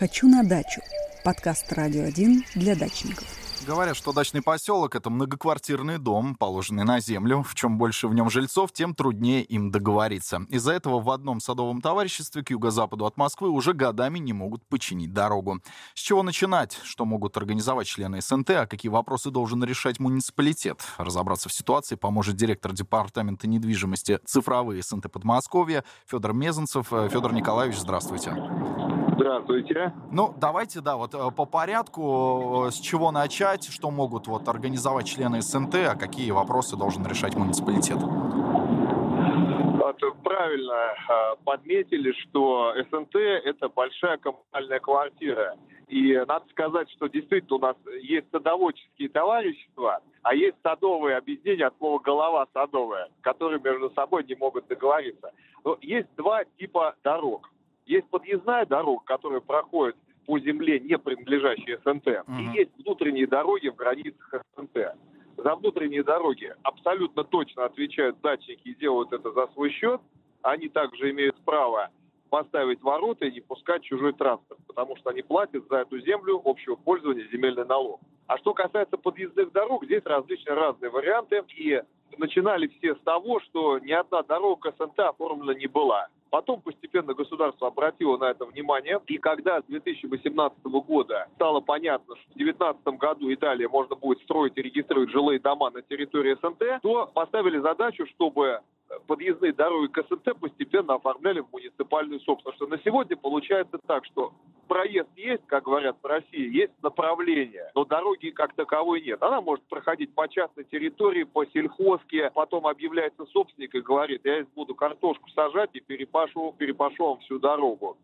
«Хочу на дачу» – подкаст «Радио 1» для дачников. Говорят, что дачный поселок — это многоквартирный дом, положенный на землю. В чем больше в нем жильцов, тем труднее им договориться. Из-за этого в одном садовом товариществе к юго-западу от Москвы уже годами не могут починить дорогу. С чего начинать? Что могут организовать члены СНТ? А какие вопросы должен решать муниципалитет? Разобраться в ситуации поможет директор департамента недвижимости цифровые СНТ Подмосковья Федор Мезенцев. Федор Николаевич, здравствуйте. Здравствуйте. Ну, давайте, да, вот э, по порядку, э, с чего начать, что могут вот организовать члены СНТ, а какие вопросы должен решать муниципалитет? Правильно э, подметили, что СНТ – это большая коммунальная квартира. И надо сказать, что действительно у нас есть садоводческие товарищества, а есть садовые объединения от слова «голова садовая», которые между собой не могут договориться. Но есть два типа дорог. Есть подъездная дорога, которая проходит по земле, не принадлежащей СНТ, uh-huh. и есть внутренние дороги в границах СНТ. За внутренние дороги абсолютно точно отвечают датчики и делают это за свой счет. Они также имеют право поставить ворота и не пускать чужой транспорт, потому что они платят за эту землю общего пользования земельный налог. А что касается подъездных дорог, здесь различные разные варианты. И начинали все с того, что ни одна дорога СНТ оформлена не была. Потом постепенно государство обратило на это внимание, и когда с 2018 года стало понятно, что в 2019 году и далее можно будет строить и регистрировать жилые дома на территории СНТ, то поставили задачу, чтобы подъездные дороги к СНТ постепенно оформляли в муниципальную собственность. Что на сегодня получается так, что проезд есть, как говорят в России, есть направление, но дороги как таковой нет. Она может проходить по частной территории, по сельхозке, потом объявляется собственник и говорит, я здесь буду картошку сажать и перепашу, перепашу вам всю дорогу.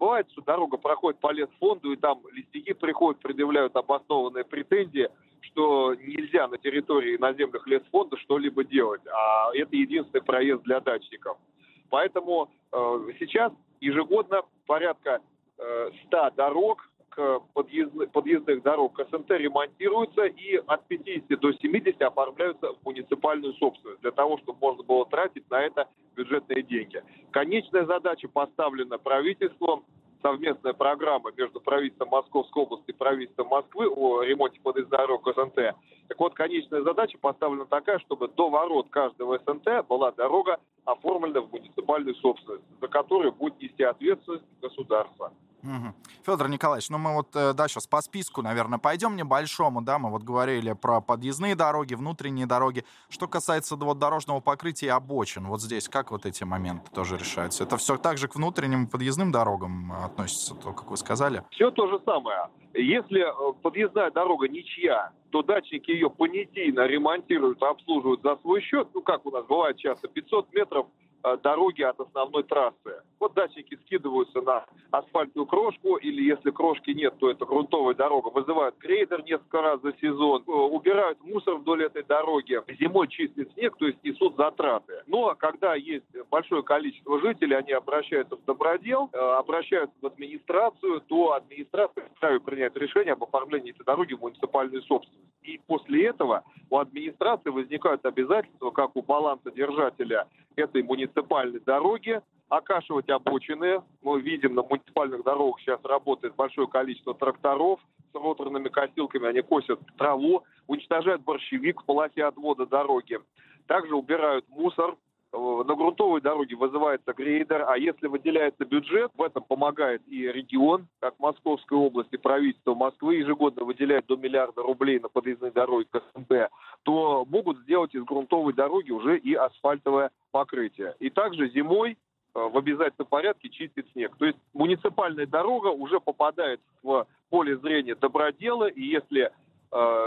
Бывает, что дорога проходит по лесфонду, и там листики приходят, предъявляют обоснованные претензии, что нельзя на территории наземных лесфонда что-либо делать, а это единственный проезд для дачников. Поэтому э, сейчас ежегодно порядка э, 100 дорог к подъездных, подъездных дорог к СНТ ремонтируются и от 50 до 70 оформляются в муниципальную собственность для того, чтобы можно было тратить на это бюджетные деньги. Конечная задача поставлена правительством совместная программа между правительством Московской области и правительством Москвы о ремонте подъездных дорог СНТ. Так вот, конечная задача поставлена такая, чтобы до ворот каждого СНТ была дорога оформлена в муниципальную собственность, за которую будет нести ответственность государство. Угу. Федор Николаевич, ну мы вот, э, да, сейчас по списку, наверное, пойдем небольшому, да, мы вот говорили про подъездные дороги, внутренние дороги. Что касается вот дорожного покрытия и обочин, вот здесь как вот эти моменты тоже решаются? Это все так же к внутренним подъездным дорогам относится, то, как вы сказали? Все то же самое. Если э, подъездная дорога ничья, то датчики ее понятийно ремонтируют, обслуживают за свой счет. Ну, как у нас бывает часто, 500 метров Э, дороги от основной трассы. Вот датчики скидываются на асфальтную крошку, или если крошки нет, то это грунтовая дорога. Вызывают грейдер несколько раз за сезон, э, убирают мусор вдоль этой дороги. Зимой чистят снег, то есть несут затраты. Но когда есть большое количество жителей, они обращаются в добродел, э, обращаются в администрацию, то администрация вправе принять решение об оформлении этой дороги в муниципальную собственность. И после этого у администрации возникают обязательства, как у балансодержателя этой муниципальной дороги, окашивать обочины. Мы видим, на муниципальных дорогах сейчас работает большое количество тракторов с роторными косилками, они косят траву, уничтожают борщевик в полосе отвода дороги. Также убирают мусор, на грунтовой дороге вызывается грейдер, а если выделяется бюджет, в этом помогает и регион, как Московская область, и правительство Москвы ежегодно выделяет до миллиарда рублей на подъездные дороги к СНТ, то могут сделать из грунтовой дороги уже и асфальтовое покрытие. И также зимой э, в обязательном порядке чистит снег. То есть муниципальная дорога уже попадает в поле зрения добродела, и если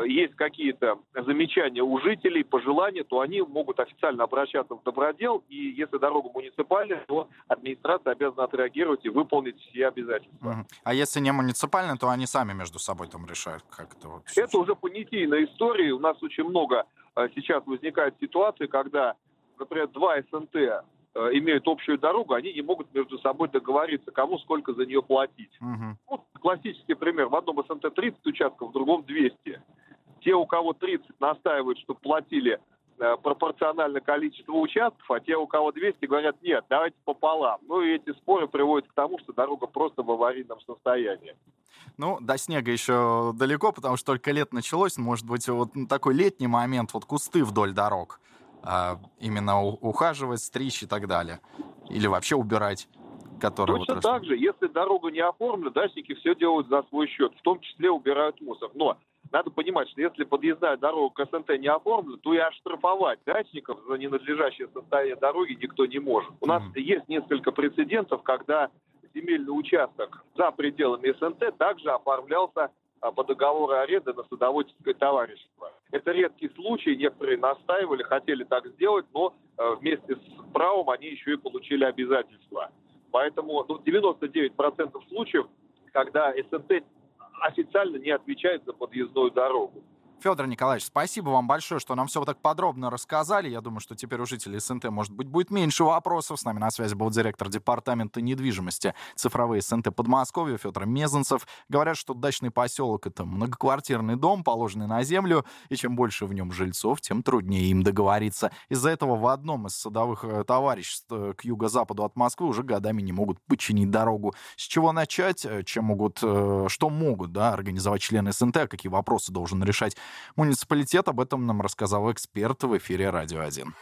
есть какие-то замечания у жителей, пожелания, то они могут официально обращаться в добродел, и если дорога муниципальная, то администрация обязана отреагировать и выполнить все обязательства. А если не муниципальная, то они сами между собой там решают, как это вот? Это уже понятийная история. У нас очень много э, сейчас возникает ситуации, когда, например, два СНТ Э, имеют общую дорогу, они не могут между собой договориться, кому сколько за нее платить. Угу. Вот классический пример. В одном СНТ 30 участков, в другом 200. Те, у кого 30, настаивают, что платили э, пропорционально количество участков, а те, у кого 200, говорят, нет, давайте пополам. Ну и эти споры приводят к тому, что дорога просто в аварийном состоянии. Ну, до снега еще далеко, потому что только лет началось. Может быть, вот такой летний момент, вот кусты вдоль дорог. А, именно ухаживать, стричь и так далее. Или вообще убирать которые Точно вот так же, если дорога не оформлена, дачники все делают за свой счет, в том числе убирают мусор. Но надо понимать, что если подъездная дорога к СНТ не оформлена, то и оштрафовать дачников за ненадлежащее состояние дороги никто не может. У нас mm. есть несколько прецедентов, когда земельный участок за пределами СНТ также оформлялся а, по договору аренды на садоводческое товарищество. Это редкий случай, некоторые настаивали, хотели так сделать, но э, вместе с правом они еще и получили обязательства. Поэтому ну, 99% случаев, когда СНТ официально не отвечает за подъездную дорогу. Федор Николаевич, спасибо вам большое, что нам все вот так подробно рассказали. Я думаю, что теперь у жителей СНТ, может быть, будет меньше вопросов. С нами на связи был директор департамента недвижимости цифровые СНТ Подмосковья Федор Мезенцев. Говорят, что дачный поселок — это многоквартирный дом, положенный на землю, и чем больше в нем жильцов, тем труднее им договориться. Из-за этого в одном из садовых э, товариществ э, к юго-западу от Москвы уже годами не могут починить дорогу. С чего начать? Э, чем могут, что могут да, организовать члены СНТ? А какие вопросы должен решать муниципалитет. Об этом нам рассказал эксперт в эфире «Радио 1».